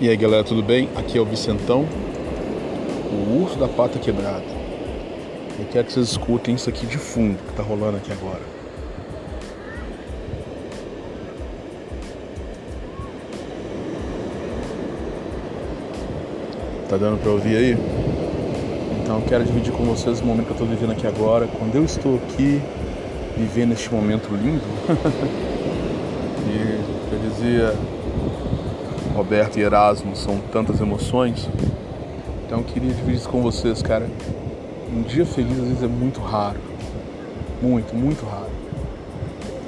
E aí galera, tudo bem? Aqui é o Vicentão, o urso da pata quebrada. Eu quero que vocês escutem isso aqui de fundo que tá rolando aqui agora. Tá dando pra ouvir aí? Então eu quero dividir com vocês o momento que eu tô vivendo aqui agora. Quando eu estou aqui vivendo este momento lindo. e eu dizia Roberto e Erasmo, são tantas emoções. Então eu queria dividir isso com vocês, cara. Um dia feliz às vezes é muito raro. Muito, muito raro.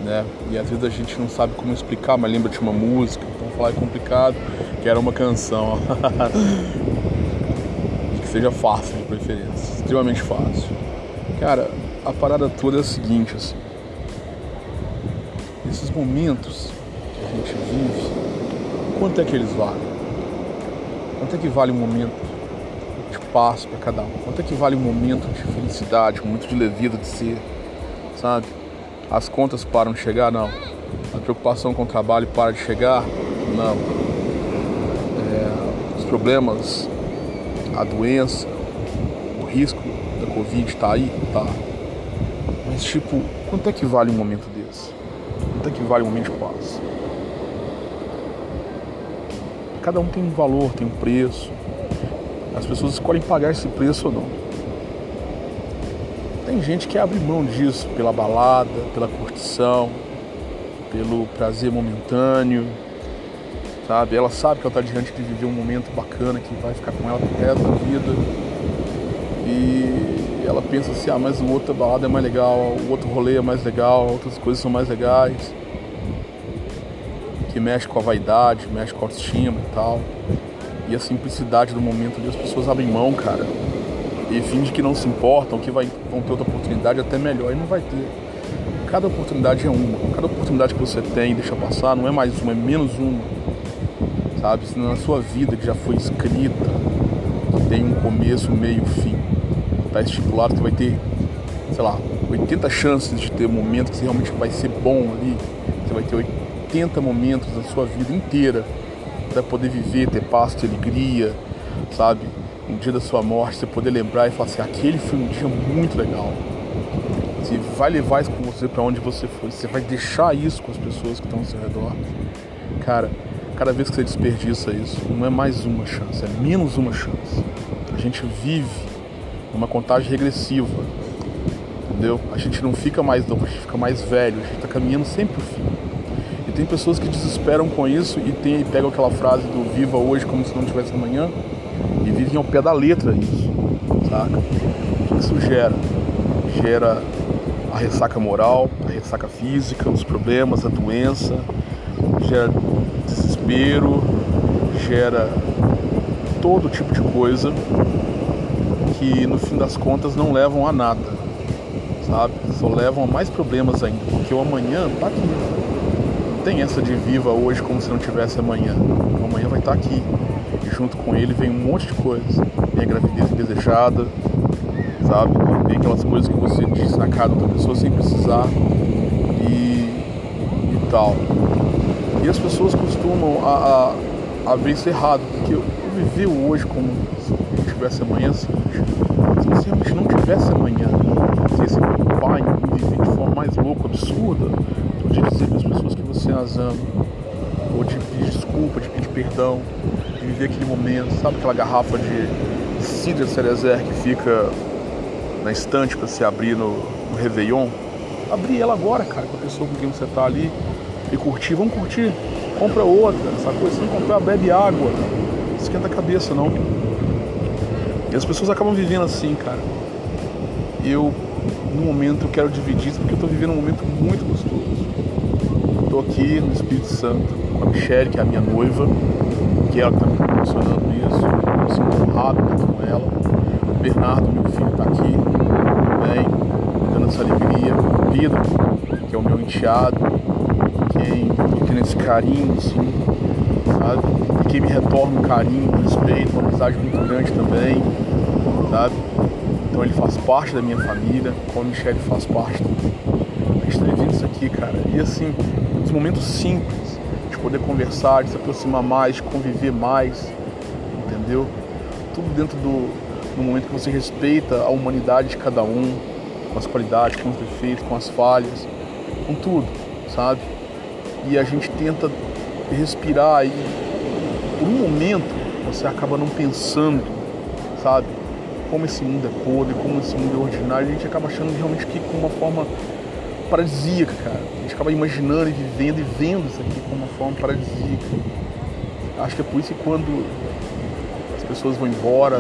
Né? E às vezes a gente não sabe como explicar, mas lembra de uma música, então falar é complicado, que era uma canção. que seja fácil de preferência, extremamente fácil. Cara, a parada toda é a seguinte, assim. Esses momentos que a gente vive, quanto é que eles valem? Quanto é que vale um momento de paz para cada um? Quanto é que vale um momento de felicidade, um momento de leveza de ser, sabe? As contas param de chegar? Não. A preocupação com o trabalho para de chegar? Não. É, os problemas, a doença, o risco da Covid está aí? Tá. Mas, tipo, quanto é que vale um momento desse? Quanto é que vale um momento de paz? Cada um tem um valor, tem um preço. As pessoas escolhem pagar esse preço ou não. Tem gente que abre mão disso pela balada, pela curtição, pelo prazer momentâneo, sabe? Ela sabe que ela está diante de viver um momento bacana que vai ficar com ela pro resto da vida. E ela pensa assim, ah, mas o outro balada é mais legal, o outro rolê é mais legal, outras coisas são mais legais que mexe com a vaidade, mexe com a autoestima e tal. E a simplicidade do momento ali, as pessoas abrem mão, cara. E fingem que não se importam, que vai, vão ter outra oportunidade até melhor. E não vai ter. Cada oportunidade é uma. Cada oportunidade que você tem, deixa passar, não é mais uma, é menos uma. Sabe? Se na sua vida que já foi escrita, que tem um começo, meio, fim. Tá estipulado que vai ter, sei lá, 80 chances de ter um momento que realmente vai ser bom ali. Você vai ter 80 momentos da sua vida inteira para poder viver, ter paz, ter alegria, sabe? Um dia da sua morte, você poder lembrar e falar assim: aquele foi um dia muito legal. Você vai levar isso com você para onde você foi, você vai deixar isso com as pessoas que estão ao seu redor. Cara, cada vez que você desperdiça isso, não é mais uma chance, é menos uma chance. A gente vive uma contagem regressiva, entendeu? A gente não fica mais novo, a gente fica mais velho, a gente está caminhando sempre o fim. E tem pessoas que desesperam com isso e, tem, e pegam aquela frase do viva hoje como se não tivesse amanhã e vivem ao pé da letra isso, saca? O que isso gera? Gera a ressaca moral, a ressaca física, os problemas, a doença, gera desespero, gera todo tipo de coisa que no fim das contas não levam a nada, sabe? Só levam a mais problemas ainda, porque o amanhã tá aqui tem essa de viva hoje como se não tivesse amanhã. O amanhã vai estar aqui. E junto com ele vem um monte de coisas. Vem a gravidez indesejada, sabe? Vem aquelas coisas que você diz na cara da outra pessoa sem precisar e, e tal. E as pessoas costumam a, a, a ver isso errado, porque eu viver hoje como se não tivesse amanhã, se você realmente não tivesse amanhã, se esse pai viver de forma mais louca, absurda, de dizer para as pessoas que você as ou de pedir desculpa, de pedir perdão, de viver aquele momento, sabe aquela garrafa de cidra cerezer que fica na estante para você abrir no, no Réveillon? Abrir ela agora, cara, com a pessoa com quem você tá ali e curtir. Vamos curtir. Compra outra, essa coisa. Se não comprar, bebe água. Esquenta a cabeça, não. E as pessoas acabam vivendo assim, cara. Eu, no momento, eu quero dividir isso porque eu tô vivendo um momento muito gostoso. Estou aqui no Espírito Santo com a Michelle, que é a minha noiva, que é ela que está me proporcionando isso. Eu sinto honrado com ela. O Bernardo, meu filho, está aqui também, dando essa alegria. O Pedro, que é o meu enteado, quem tem esse carinho, assim, sabe? E quem me retorna um carinho, um respeito, uma amizade muito grande também, sabe? Então ele faz parte da minha família, como a Michelle faz parte. A gente está vivendo isso aqui, cara. E assim, os momentos simples, de poder conversar, de se aproximar mais, de conviver mais, entendeu? Tudo dentro do, do momento que você respeita a humanidade de cada um, com as qualidades, com os defeitos, com as falhas, com tudo, sabe? E a gente tenta respirar e por um momento você acaba não pensando, sabe? Como esse mundo é podre, como esse mundo é ordinário, a gente acaba achando realmente que com uma forma paradisíaca, cara. A gente acaba imaginando e vivendo e vendo isso aqui como uma forma paradisíaca. Acho que é por isso que quando as pessoas vão embora,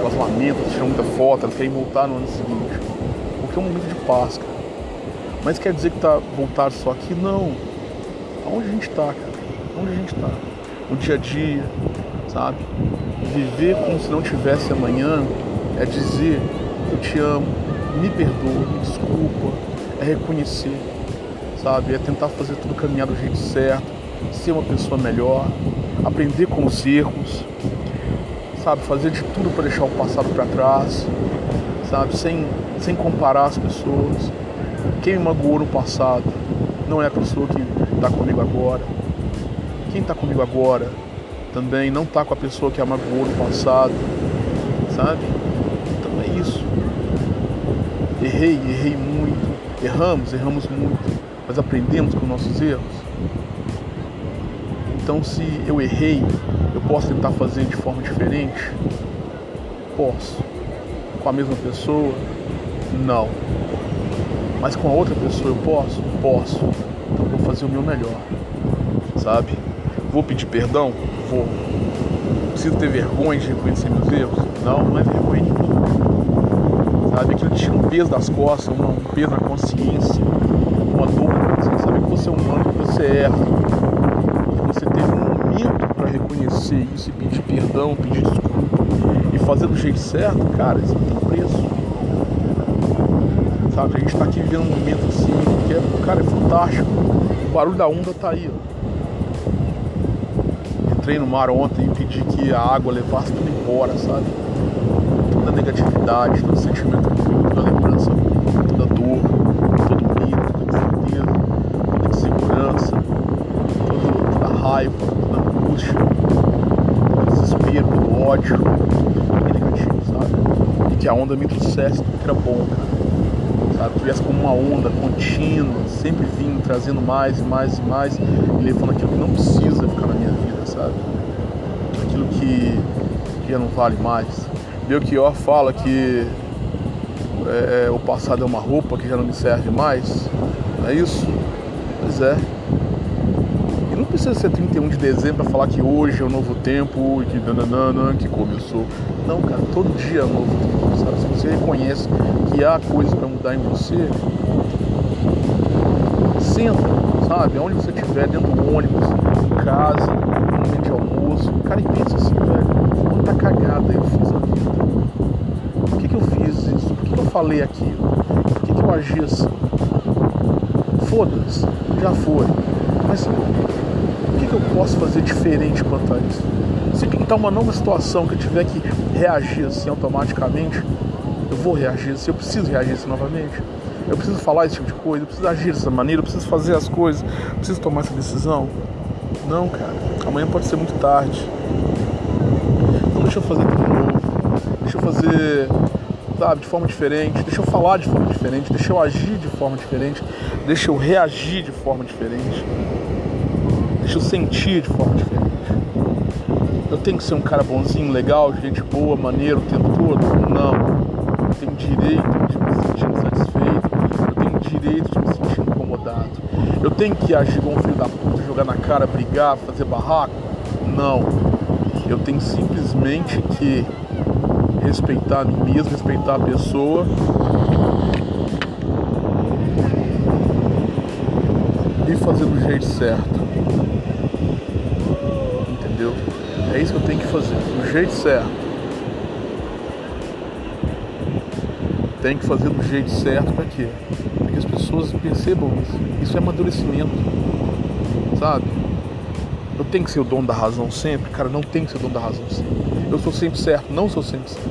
elas lamentam, tiram muita foto, elas querem voltar no ano seguinte. Porque é um momento de paz, cara. Mas quer dizer que tá voltar só aqui? Não. Aonde a gente tá, cara? Onde a gente tá? No dia a dia, sabe? Viver como se não tivesse amanhã é dizer eu te amo, me perdoa, me desculpa, é reconhecer, sabe? É tentar fazer tudo caminhar do jeito certo, ser uma pessoa melhor, aprender com os erros, sabe? Fazer de tudo para deixar o passado para trás, sabe? Sem, sem comparar as pessoas. Quem me magoou no passado não é a pessoa que está comigo agora. Quem está comigo agora também não está com a pessoa que a magoou no passado, sabe? Então é isso. Errei, errei muito Erramos, erramos muito, mas aprendemos com nossos erros. Então, se eu errei, eu posso tentar fazer de forma diferente? Posso. Com a mesma pessoa? Não. Mas com a outra pessoa eu posso? Posso. Então vou fazer o meu melhor. Sabe? Vou pedir perdão? Vou. Preciso ter vergonha de reconhecer meus erros? Não, não é vergonha sabe? Aquilo tira um peso das costas, um peso consciência, uma dor Você sabe que você é humano, que você erra, que você teve um momento para reconhecer isso e pedir perdão, pedir desculpa e fazer do jeito certo, cara, isso não tem preço. Sabe? A gente está aqui vivendo um momento assim que é, cara, é fantástico. O barulho da onda tá aí, ó. Entrei no mar ontem e pedi que a água levasse tudo embora, sabe? toda negatividade, todo sentimento ruim, toda lembrança ruim, toda dor, todo medo, toda incerteza, toda insegurança, toda, toda raiva, toda angústia, todo desespero, todo ódio, negativo, sabe? E que a onda me trouxesse que era bom, cara. Sabe? Que viesse como uma onda contínua, sempre vindo, trazendo mais e mais e mais, e levando aquilo que não precisa ficar na minha vida, sabe? Aquilo que, que já não vale mais Belchior fala que é, é, o passado é uma roupa que já não me serve mais. Não é isso? Pois é. Precisa ser 31 de dezembro para falar que hoje é um novo tempo e que nananana, que começou. Não, cara, todo dia é um novo tempo, sabe? Se você reconhece que há coisas para mudar em você, senta, sabe? Onde você estiver, dentro do ônibus, em casa, no momento de almoço, cara, e pensa assim, velho, quanta cagada eu fiz na vida que eu fiz isso? Por que, que eu falei aquilo? Por que, que eu agi assim? Foda-se, já foi. Mas o que, eu posso fazer diferente quanto a isso? Se pintar uma nova situação que eu tiver que reagir assim automaticamente, eu vou reagir assim, eu preciso reagir assim novamente. Eu preciso falar esse tipo de coisa, eu preciso agir dessa maneira, eu preciso fazer as coisas, eu preciso tomar essa decisão. Não, cara, amanhã pode ser muito tarde. Então deixa eu fazer tudo novo. Deixa eu fazer de forma diferente, deixa eu falar de forma diferente, deixa eu agir de forma diferente, deixa eu reagir de forma diferente, deixa eu sentir de forma diferente. Eu tenho que ser um cara bonzinho, legal, gente boa, maneiro o tempo todo? Não. Eu tenho direito de me sentir insatisfeito, eu tenho direito de me sentir incomodado. Eu tenho que agir como um filho da puta, jogar na cara, brigar, fazer barraco? Não. Eu tenho simplesmente que respeitar a mim mesmo, respeitar a pessoa. E fazer do jeito certo. É isso que eu tenho que fazer, do jeito certo. Tem que fazer do jeito certo para quê? Para que as pessoas percebam isso. Isso é amadurecimento. Sabe? Eu tenho que ser o dono da razão sempre? Cara, não tem que ser o dono da razão sempre. Eu sou sempre certo, não sou sempre certo.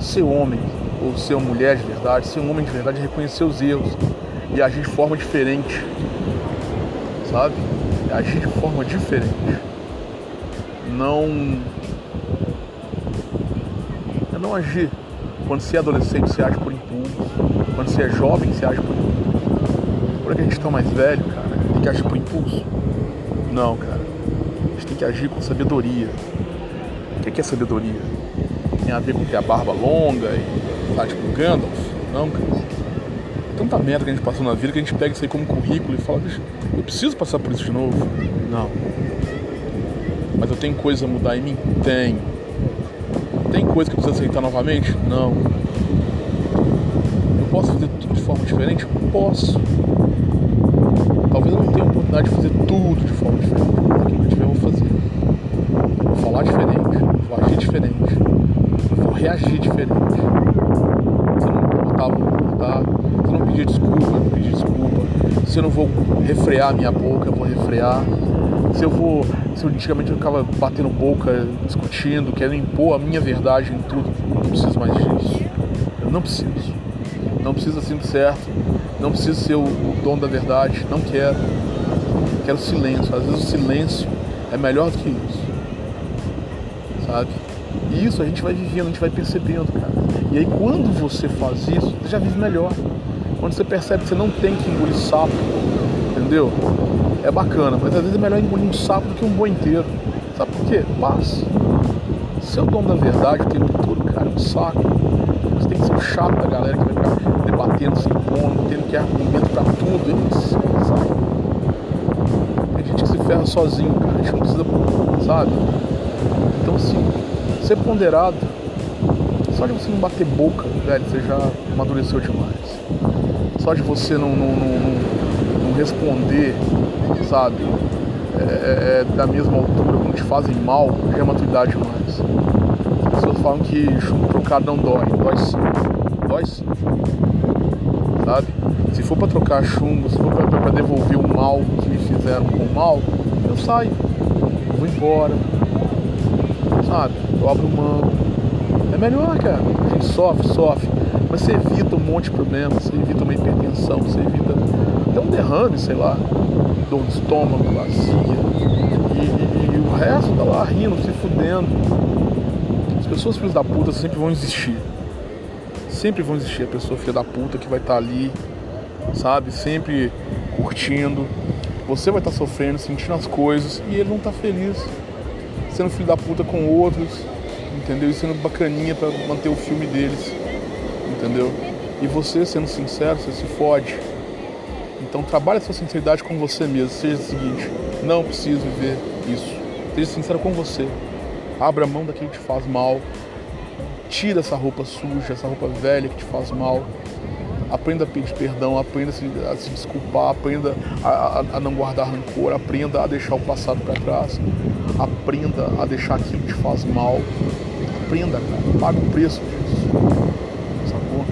Ser homem ou ser uma mulher de verdade, ser um homem de verdade é reconhecer os erros e agir de forma diferente. Sabe? é agir de forma diferente. Não. É não agir. Quando você é adolescente, você age por impulso. Quando você é jovem, você age por impulso. Quando a gente está mais velho, cara, tem que agir por impulso. Não, cara. A gente tem que agir com sabedoria. O que é sabedoria? Tem a ver com ter a barba longa e tá tipo Gandalf? Não, cara tanta merda que a gente passou na vida que a gente pega isso aí como currículo e fala, bicho, eu preciso passar por isso de novo. Não. Mas eu tenho coisa a mudar em mim? Tenho. Tem coisa que eu preciso aceitar novamente? Não. Eu posso fazer tudo de forma diferente? Posso. Talvez eu não tenha oportunidade de fazer tudo de forma diferente. Aquilo que eu tiver, eu vou fazer. vou falar diferente. vou agir diferente. vou reagir diferente. Se eu não importar, vou importar. Se eu não pedir desculpa, eu vou pedir desculpa. Se eu não vou refrear minha boca, eu vou refrear se eu vou. Se eu, antigamente eu ficava batendo boca, discutindo, querendo impor a minha verdade em tudo, eu não preciso mais disso. Eu não preciso. Não preciso assim do certo. Não preciso ser o, o dono da verdade. Não quero. Quero silêncio. Às vezes o silêncio é melhor do que isso. Sabe? E isso a gente vai vivendo, a gente vai percebendo, cara. E aí quando você faz isso, você já vive melhor. Quando você percebe que você não tem que engolir sapo, entendeu? É bacana, mas às vezes é melhor engolir um sapo do que um boi inteiro. Sabe por quê? Paz. Ser o dono da verdade o tempo todo, cara, é um saco. Você tem que ser o chato da galera que vai ficar debatendo, se impondo, tendo que argumento pra tudo. Isso, sabe? Tem gente que se ferra sozinho, cara. A gente não precisa, sabe? Então, assim, ser ponderado, só de você não bater boca, velho, você já amadureceu demais. Só de você não, não, não, não responder sabe? É, é, é, da mesma altura, quando te fazem mal, já é maturidade demais. As pessoas falam que chumbo trocado não dói. Dói sim. Dói sim. Sabe? Se for pra trocar chumbo, se for pra devolver o mal que me fizeram com mal, eu saio. Vou embora. Sabe? Eu abro mão. É melhor, cara. Gente sofre, sofre. Mas você evita um monte de problemas, você evita uma hipertensão, você evita até um derrame, sei lá dor estômago, bacia. E, e, e, o resto tá lá rindo, se fudendo. As pessoas filhas da puta sempre vão existir. Sempre vão existir a pessoa filha da puta que vai estar tá ali, sabe? Sempre curtindo. Você vai estar tá sofrendo, sentindo as coisas e ele não tá feliz. Sendo filho da puta com outros, entendeu? E sendo bacaninha para manter o filme deles, entendeu? E você, sendo sincero, você se fode então trabalhe a sua sinceridade com você mesmo. Seja o seguinte, não preciso viver isso. Seja sincero com você. Abra mão daquilo que te faz mal. Tira essa roupa suja, essa roupa velha que te faz mal. Aprenda a pedir perdão, aprenda a se, a se desculpar, aprenda a, a, a, não guardar rancor, aprenda a deixar o passado para trás, aprenda a deixar aquilo que te faz mal. Aprenda, cara, paga o preço disso. Sacou?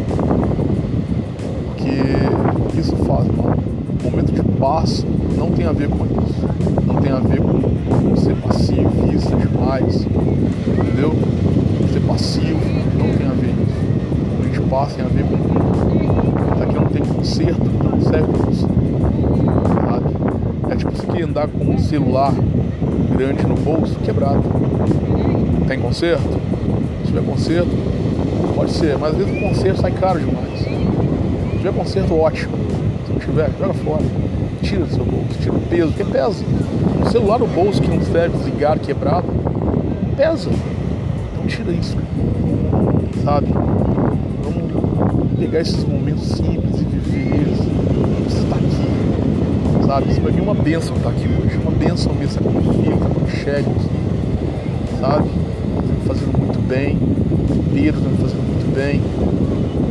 Porque isso faz mal momento de paz não tem a ver com isso. Não tem a ver com ser passivista demais. Entendeu? Ser passivo não tem a ver com isso. O momento de paz tem a ver com isso aqui não tem conserto, não serve pra você. Sabe? É tipo você andar com um celular grande no bolso quebrado. Tem conserto? Se tiver conserto, pode ser, mas às vezes o conserto sai caro demais. Se tiver conserto, ótimo tiver, joga fora. Tira do seu bolso, tira o peso, porque pesa. O celular no bolso que não serve desligar, quebrado, pesa. Então tira isso, sabe? Vamos pegar esses momentos simples e viver eles. Não estar aqui, sabe? Isso pra mim é uma benção estar aqui hoje. Uma benção mesmo estar com o filho, estar com o aqui, sabe? Tá me fazendo muito bem. Pedro tá me fazendo muito bem.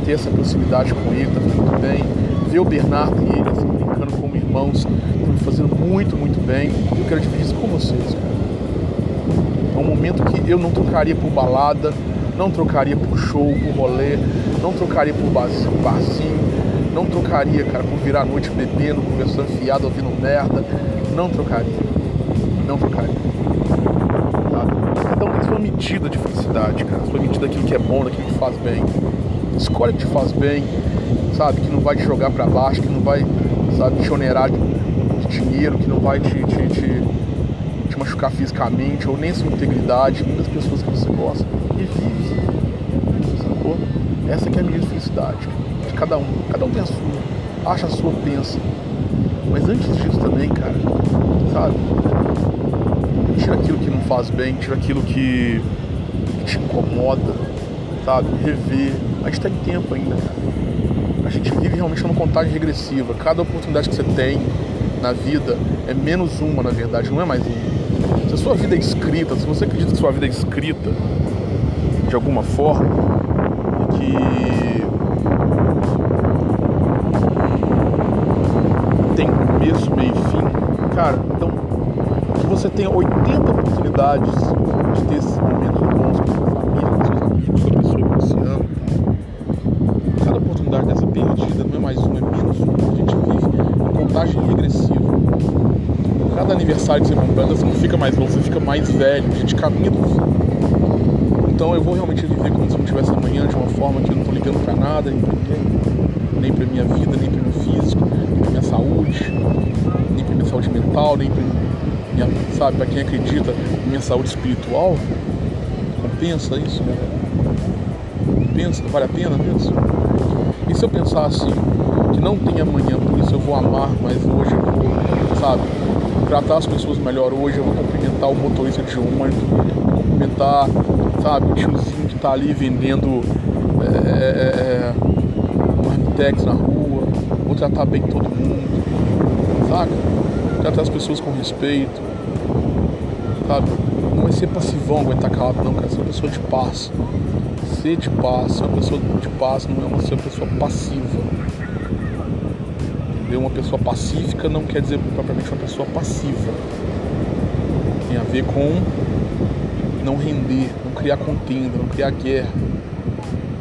Ter essa proximidade com ele tá fazendo muito bem ver o Bernardo e ele assim, brincando como irmãos, estão me fazendo muito, muito bem. Eu quero dividir isso com vocês, cara. É um momento que eu não trocaria por balada, não trocaria por show, por rolê, não trocaria por barzinho, não trocaria, cara, por virar a noite bebendo, conversando fiado, ouvindo merda. Não trocaria. Não trocaria. Tá? Cada um tem sua medida de felicidade, medida daquilo que é bom, daquilo que faz bem. Escolhe o que te faz bem, sabe? Que não vai te jogar para baixo, que não vai, sabe, te onerar de, dinheiro, que não vai te, te, te, te machucar fisicamente, ou nem sua integridade, muitas pessoas que você gosta, e vive. Sacou? Essa que é a de felicidade. De cada um. Cada um tem a sua. Acha a sua, pensa. Mas antes disso também, cara, sabe? Tira aquilo que não faz bem, tira aquilo que te incomoda, sabe? Rever. A gente tá em tempo ainda, cara a gente vive realmente numa contagem regressiva. Cada oportunidade que você tem na vida é menos uma, na verdade, não é mais uma. Se a sua vida é escrita, se você acredita que sua vida é escrita de alguma forma, que tem começo, meio e fim, cara, então que você tenha 80 oportunidades de ter esses momentos bons com a sua família, com seus amigos, com a pessoa que você ama oportunidade dessa perdida, não é mais uma, é menos uma. A gente vive contagem regressiva. Que você completa, você não fica mais novo, você fica mais velho, a gente caminha do. Então eu vou realmente viver como se não tivesse amanhã de uma forma que eu não estou ligando para nada, nem para ninguém, nem para minha vida, nem para meu físico, nem para minha saúde, nem para minha saúde mental, nem para minha, sabe, para quem acredita em minha saúde espiritual. Compensa isso, né? Compensa, vale a pena mesmo? E se eu pensar assim, que não tem amanhã, por isso eu vou amar mais hoje, sabe, tratar as pessoas melhor hoje, eu vou cumprimentar o motorista de ônibus, cumprimentar, sabe, o tiozinho que tá ali vendendo é, é, é marmitex na rua, vou tratar bem todo mundo, sabe? Tratar as pessoas com respeito, sabe? Não vai ser passivão aguentar calado, não, cara, ser uma pessoa de paz ser de paz, ser uma pessoa de paz não é uma pessoa passiva. Entendeu? Uma pessoa pacífica não quer dizer propriamente uma pessoa passiva. Tem a ver com não render, não criar contenda, não criar guerra.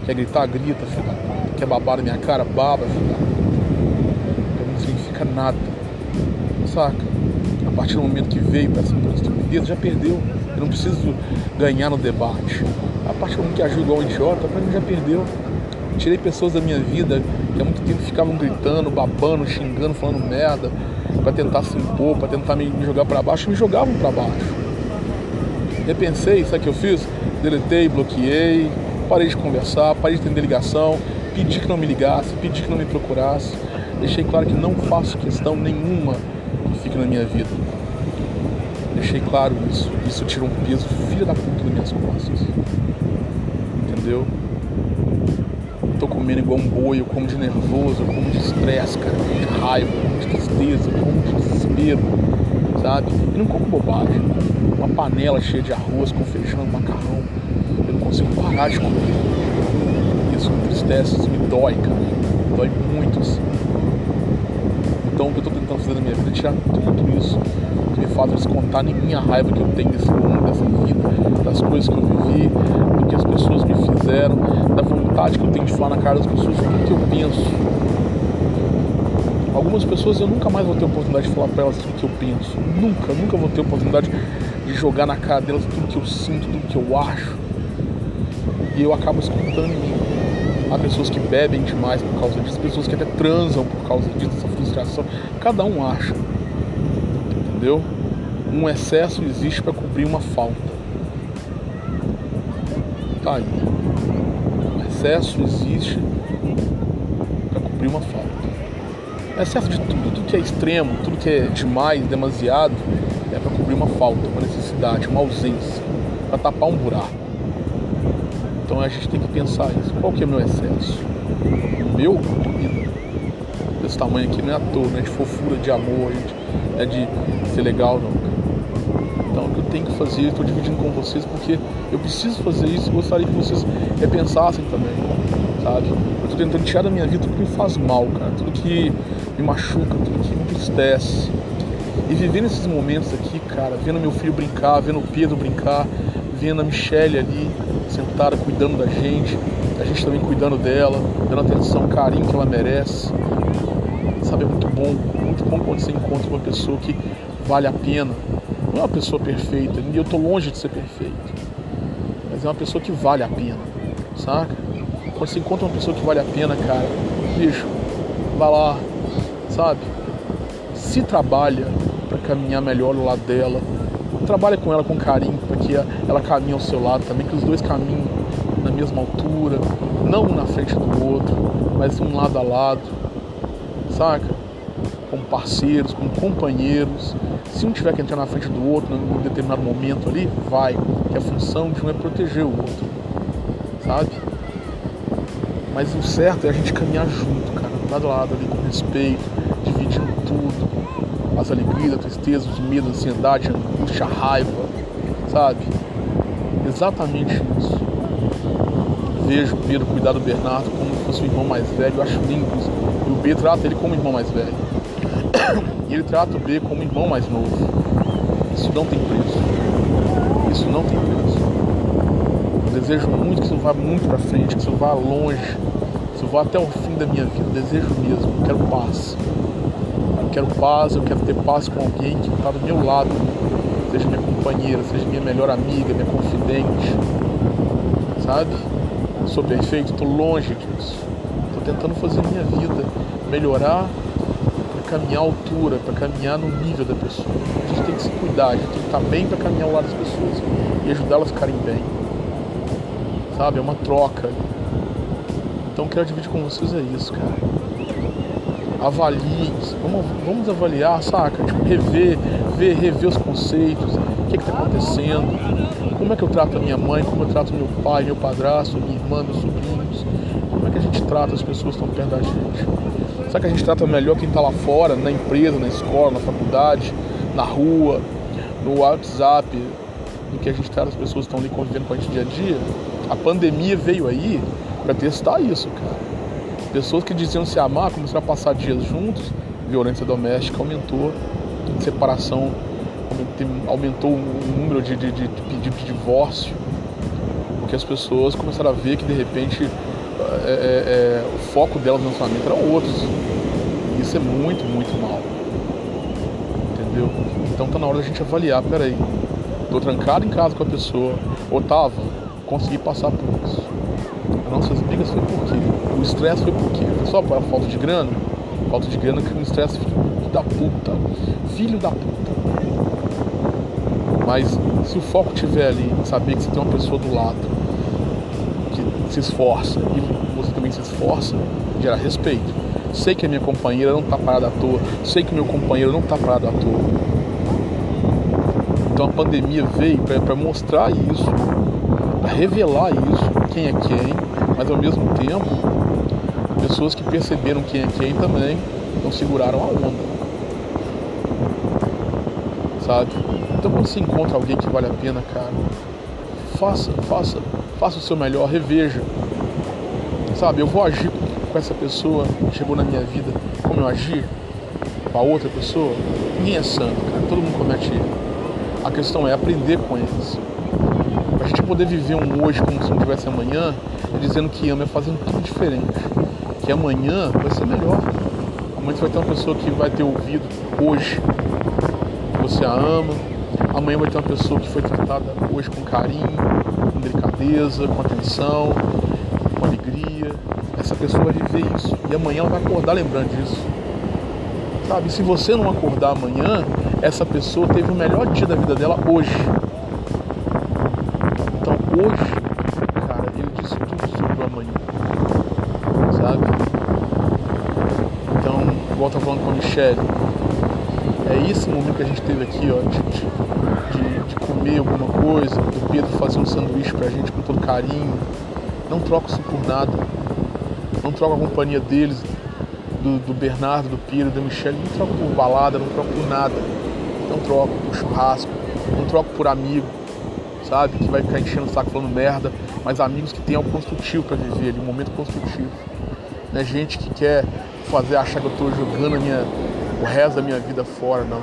Quer gritar, grita, puta. Quer babar na minha cara, baba, puta. Então não significa nada. Saca? A partir do momento que veio para essa estupidez, já perdeu. Eu não preciso ganhar no debate. A partir do momento que igual um idiota, pra mim já perdeu. Tirei pessoas da minha vida que há muito tempo ficavam gritando, babando, xingando, falando merda, para tentar se impor, para tentar me jogar para baixo, me jogavam para baixo. Repensei, sabe o que eu fiz? Deletei, bloqueei, parei de conversar, parei de ter ligação, pedi que não me ligasse, pedi que não me procurasse. Deixei claro que não faço questão nenhuma que fique na minha vida. Deixei claro isso. Isso tira um peso filha da puta das minhas costas entendeu? Comendo igual um boi, eu como de nervoso, eu como de estresse, cara, eu como de raiva, eu como de tristeza, eu como de desespero, sabe? E não como bobagem, uma panela cheia de arroz com feijão, macarrão, eu não consigo parar de comer. Isso me entristece, isso me dói, cara, dói muito, assim. Então o que eu tô tentando fazer na minha vida é tirar tudo isso que me faz descontar em minha raiva que eu tenho desse mundo, dessa vida, das coisas que eu vivi, do que as pessoas me fizeram, da vontade que eu tenho de falar na cara das pessoas, do que eu penso. Algumas pessoas eu nunca mais vou ter oportunidade de falar para elas tudo que eu penso. Nunca, nunca vou ter oportunidade de jogar na cara delas tudo que eu sinto, tudo que eu acho. E eu acabo escutando em mim. Há pessoas que bebem demais por causa disso, pessoas que até transam por causa disso, essa frustração. Cada um acha. Entendeu? Um excesso existe para cobrir uma falta. Tá aí. Um excesso existe para cobrir uma falta. Excesso de tudo, tudo que é extremo, tudo que é demais, demasiado, é para cobrir uma falta, uma necessidade, uma ausência, para tapar um buraco. Então a gente tem que pensar isso. Qual que é meu excesso? O meu. Desse tamanho aqui não é à toa, é de fofura, de amor, gente, é de ser legal não. Então o que eu tenho que fazer, estou dividindo com vocês porque eu preciso fazer isso e gostaria que vocês repensassem também, sabe? Eu estou tentando tirar da minha vida tudo que me faz mal, cara, tudo que me machuca, tudo que me entristece. E viver nesses momentos aqui, cara, vendo meu filho brincar, vendo o Pedro brincar, vendo a Michelle ali, sentada cuidando da gente, a gente também cuidando dela, dando atenção, carinho que ela merece. Sabe, é muito bom, muito bom quando você encontra uma pessoa que vale a pena. Não é uma pessoa perfeita, eu tô longe de ser perfeito. Mas é uma pessoa que vale a pena, saca? Quando você encontra uma pessoa que vale a pena, cara, bicho, vai lá, sabe? se trabalha para caminhar melhor ao lado dela, trabalha com ela com carinho que ela caminhe ao seu lado também, que os dois caminhem na mesma altura, não um na frente do outro, mas um lado a lado, saca? Como parceiros, como companheiros. Se um tiver que entrar na frente do outro em um determinado momento ali, vai, que a função de um é proteger o outro, sabe? Mas o certo é a gente caminhar junto, cara, lado a lado ali, com respeito, dividindo tudo. As alegrias, a tristeza, os medos, a ansiedade, a angústia, a raiva, sabe? Exatamente isso. Vejo o Pedro cuidar do Bernardo como se fosse o irmão mais velho, eu acho lindo isso. E o B trata ele como irmão mais velho. E ele trata o B como irmão mais novo. Isso não tem preço. Isso não tem preço. Eu desejo muito que isso vá muito pra frente, que isso vá longe, que isso vá até o fim da minha vida. Eu desejo mesmo. Eu quero paz. Eu quero paz, eu quero ter paz com alguém que está do meu lado, seja minha companheira, seja minha melhor amiga, minha confidente, sabe? Sou perfeito, estou longe disso. Estou tentando fazer minha vida melhorar para caminhar à altura, para caminhar no nível da pessoa. A gente tem que se cuidar, a gente tem que estar bem para caminhar ao lado das pessoas e ajudá-las a ficarem bem. Sabe? É uma troca. Então quero dividir com vocês é isso, cara. Avaliem, vamos, vamos avaliar, saca? Tipo, rever, ver, rever os conceitos, que está acontecendo, como é que eu trato a minha mãe, como eu trato meu pai, meu padrasto, minha irmã, meus sobrinhos, como é que a gente trata as pessoas que estão perto da gente. Será que a gente trata melhor quem está lá fora, na empresa, na escola, na faculdade, na rua, no WhatsApp, do que a gente trata as pessoas que estão ali convivendo com a gente dia a dia? A pandemia veio aí para testar isso, cara. Pessoas que diziam se amar começaram a passar dias juntos, violência doméstica aumentou, separação aumentou o número de, de, de de divórcio, porque as pessoas começaram a ver que de repente é, é, é, o foco delas no relacionamento eram outros. E isso é muito, muito mal. Entendeu? Então tá na hora da gente avaliar, peraí, tô trancado em casa com a pessoa, ou tava, consegui passar por isso. As nossas brigas foi por quê? O estresse foi por quê? Foi só por falta de grana? Falta de grana que um estresse filho da puta. Filho da puta. Mas se o foco estiver ali saber que você tem uma pessoa do lado que se esforça e você também se esforça, gera respeito. Sei que a minha companheira não está parada à toa, sei que o meu companheiro não está parado à toa. Então a pandemia veio para mostrar isso, para revelar isso, quem é quem, mas ao mesmo tempo, pessoas que perceberam quem é quem também não seguraram a onda. Sabe? Então quando você encontra alguém que vale a pena, cara, faça, faça, faça o seu melhor, reveja. Sabe, eu vou agir com essa pessoa que chegou na minha vida como eu agir com a outra pessoa. Ninguém é santo, cara. Todo mundo comete erro. A questão é aprender com eles. Pra gente poder viver um hoje como se não tivesse amanhã, dizendo que ama é fazendo tudo diferente. Que amanhã vai ser melhor. Amanhã você vai ter uma pessoa que vai ter ouvido hoje você a ama. Amanhã vai ter uma pessoa que foi tratada hoje com carinho, com delicadeza, com atenção, com alegria. Essa pessoa vai viver isso. E amanhã ela vai acordar lembrando disso. Sabe? Se você não acordar amanhã, essa pessoa teve o melhor dia da vida dela hoje. Então hoje igual tá falando com a Michelle. É esse momento que a gente teve aqui, ó, de, de, de comer alguma coisa, do Pedro fazer um sanduíche pra gente com todo carinho. Não troco isso por nada. Não troco a companhia deles, do, do Bernardo, do Pedro, da Michelle. Não troco por balada, não troco por nada. Não troco por churrasco, não troco por amigo, sabe? Que vai ficar enchendo o saco falando merda, mas amigos que têm algo construtivo para viver ali, um momento construtivo. Não é gente que quer fazer achar que eu tô jogando a minha, o resto da minha vida fora, não.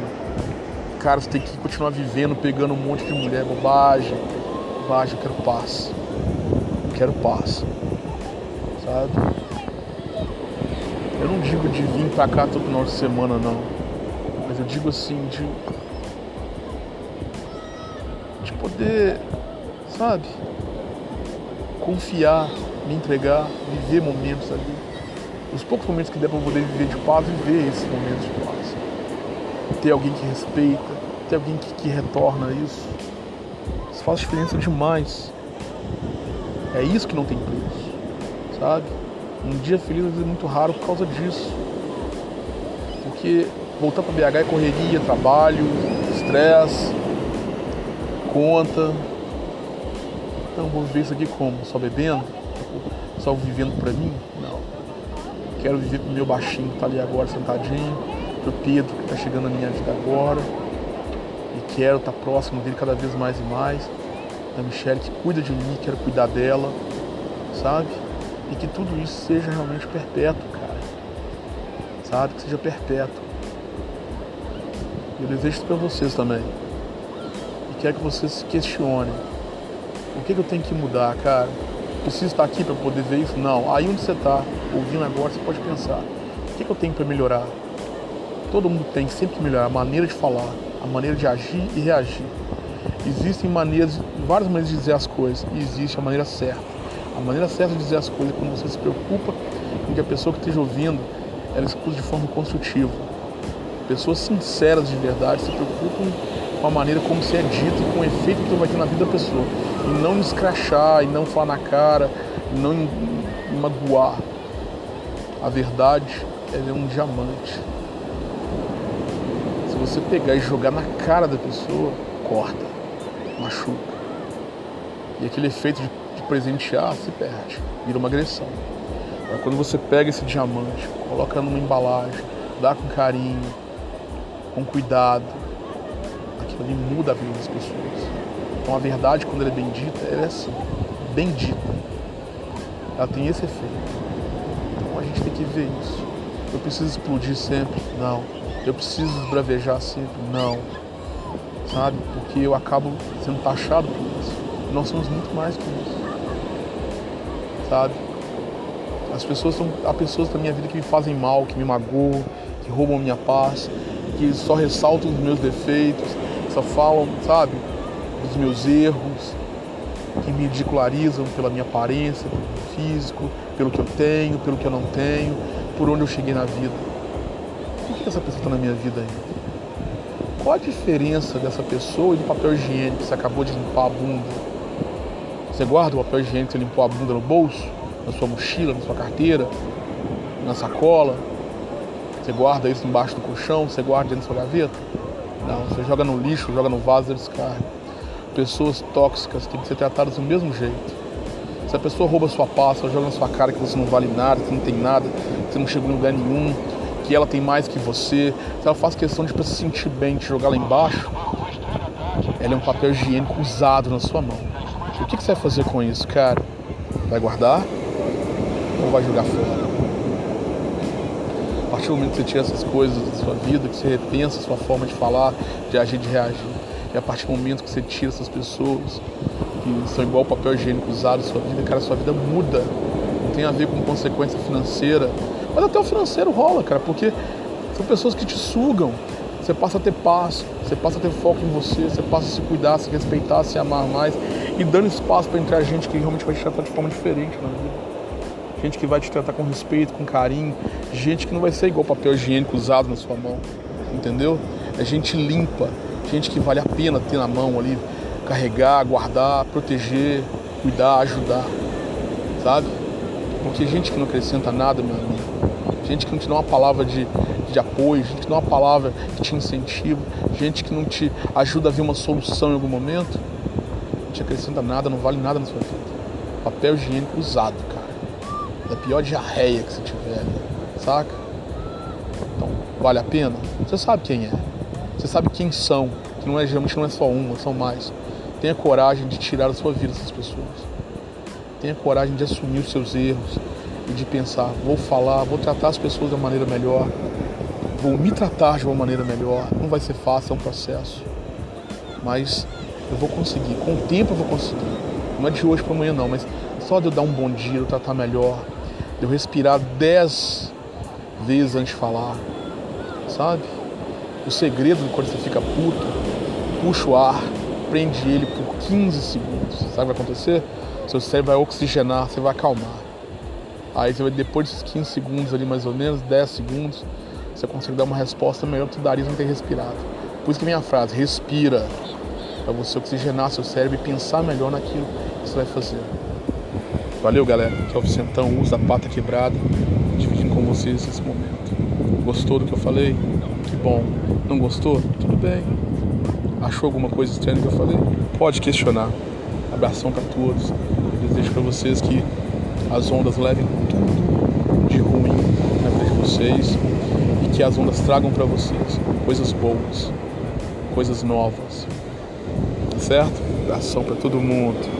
Cara, você tem que continuar vivendo, pegando um monte de mulher, bobagem. Bobagem, eu quero paz. Eu quero paz. Sabe? Eu não digo de vir pra cá todo final de semana, não. Mas eu digo assim, de. De poder, sabe? Confiar, me entregar, viver momentos ali os poucos momentos que der para poder viver de paz, viver esses momentos de paz. ter alguém que respeita, ter alguém que, que retorna isso. Isso faz diferença demais. É isso que não tem preço, sabe? Um dia feliz é muito raro por causa disso. Porque voltar para BH é correria, trabalho, estresse, conta. Então vou viver isso aqui como? Só bebendo? Só vivendo para mim? Quero viver pro meu baixinho que tá ali agora sentadinho, pro Pedro que tá chegando na minha vida agora. E quero estar tá próximo dele cada vez mais e mais. Da Michelle que cuida de mim, quero cuidar dela, sabe? E que tudo isso seja realmente perpétuo, cara. Sabe? Que seja perpétuo. Eu desejo isso para vocês também. E quero que vocês se questionem. O que, que eu tenho que mudar, cara? Preciso estar aqui para poder ver isso? Não. Aí onde você está, ouvindo agora, você pode pensar. O que, que eu tenho para melhorar? Todo mundo tem sempre que melhorar a maneira de falar, a maneira de agir e reagir. Existem maneiras, várias maneiras de dizer as coisas e existe a maneira certa. A maneira certa de dizer as coisas é quando você se preocupa com que a pessoa que esteja ouvindo ela escute de forma construtiva Pessoas sinceras de verdade se preocupam com a maneira como se é dito e com o efeito que vai ter na vida da pessoa. E não escrachar, e não falar na cara, e não magoar. A verdade, é um diamante. Se você pegar e jogar na cara da pessoa, corta, machuca. E aquele efeito de, de presentear se perde, vira uma agressão. Agora, quando você pega esse diamante, coloca numa embalagem, dá com carinho, com cuidado, aquilo ali muda a vida das pessoas. Então a verdade, quando ela é bendita, ela é assim, bendita. Ela tem esse efeito. Então a gente tem que ver isso. Eu preciso explodir sempre? Não. Eu preciso bravejar sempre? Não. Sabe? Porque eu acabo sendo taxado por isso. Nós somos muito mais que isso. Sabe? As pessoas são. Há pessoas da minha vida que me fazem mal, que me magoam, que roubam minha paz, que só ressaltam os meus defeitos, só falam, sabe, dos meus erros, que me ridicularizam pela minha aparência, pelo meu físico, pelo que eu tenho, pelo que eu não tenho, por onde eu cheguei na vida. Por que essa pessoa está na minha vida ainda? Qual a diferença dessa pessoa e do papel higiênico que você acabou de limpar a bunda? Você guarda o papel higiênico você limpou a bunda no bolso, na sua mochila, na sua carteira, na sacola? Você guarda isso embaixo do colchão, você guarda dentro da sua gaveta? Não, você joga no lixo, joga no vaso e descarga. Pessoas tóxicas têm que ser tratadas do mesmo jeito. Se a pessoa rouba sua pasta, joga na sua cara que você não vale nada, que não tem nada, que você não chegou em lugar nenhum, que ela tem mais que você, se ela faz questão de se sentir bem, de jogar lá embaixo, ela é um papel higiênico usado na sua mão. O que você vai fazer com isso, cara? Vai guardar ou vai jogar fora? partir do momento que você tira essas coisas da sua vida, que você repensa a sua forma de falar, de agir, de reagir, e a partir do momento que você tira essas pessoas que são igual papel higiênico usado sua vida, cara, sua vida muda. Não tem a ver com consequência financeira. Mas até o financeiro rola, cara, porque são pessoas que te sugam. Você passa a ter paz, você passa a ter foco em você, você passa a se cuidar, se respeitar, se amar mais e dando espaço para entrar gente que realmente vai te tratar de forma diferente na vida gente que vai te tratar com respeito, com carinho, gente que não vai ser igual papel higiênico usado na sua mão, entendeu? É gente limpa, gente que vale a pena ter na mão ali, carregar, guardar, proteger, cuidar, ajudar, sabe? Porque gente que não acrescenta nada, meu amigo, gente que não te dá uma palavra de, de apoio, gente que não dá uma palavra que te incentiva, gente que não te ajuda a ver uma solução em algum momento, não te acrescenta nada, não vale nada na sua vida. Papel higiênico usado, cara da pior diarreia que você tiver, saca? Então, vale a pena? Você sabe quem é. Você sabe quem são, que não é, geralmente não é só uma, são mais. Tenha coragem de tirar da sua vida essas pessoas. Tenha coragem de assumir os seus erros e de pensar, vou falar, vou tratar as pessoas uma maneira melhor, vou me tratar de uma maneira melhor. Não vai ser fácil, é um processo. Mas eu vou conseguir, com o tempo eu vou conseguir. Não é de hoje para amanhã não, mas só de eu dar um bom dia, eu tratar melhor, de eu respirar dez vezes antes de falar, sabe? O segredo quando você fica puto, puxa o ar, prende ele por 15 segundos. Sabe o que vai acontecer? Seu cérebro vai oxigenar, você vai acalmar. Aí você vai, depois desses 15 segundos ali mais ou menos, 10 segundos, você consegue dar uma resposta melhor que tu daria sem ter respirado. Por isso que minha frase, respira, para você oxigenar seu cérebro e pensar melhor naquilo que você vai fazer. Valeu, galera. Que é o Vicentão, usa a pata quebrada, dividindo com vocês esse momento. Gostou do que eu falei? Que bom. Não gostou? Tudo bem. Achou alguma coisa estranha que eu falei? Pode questionar. Abração para todos. Eu desejo para vocês que as ondas levem tudo de ruim na vida de vocês e que as ondas tragam para vocês coisas boas, coisas novas. Certo? Abração para todo mundo.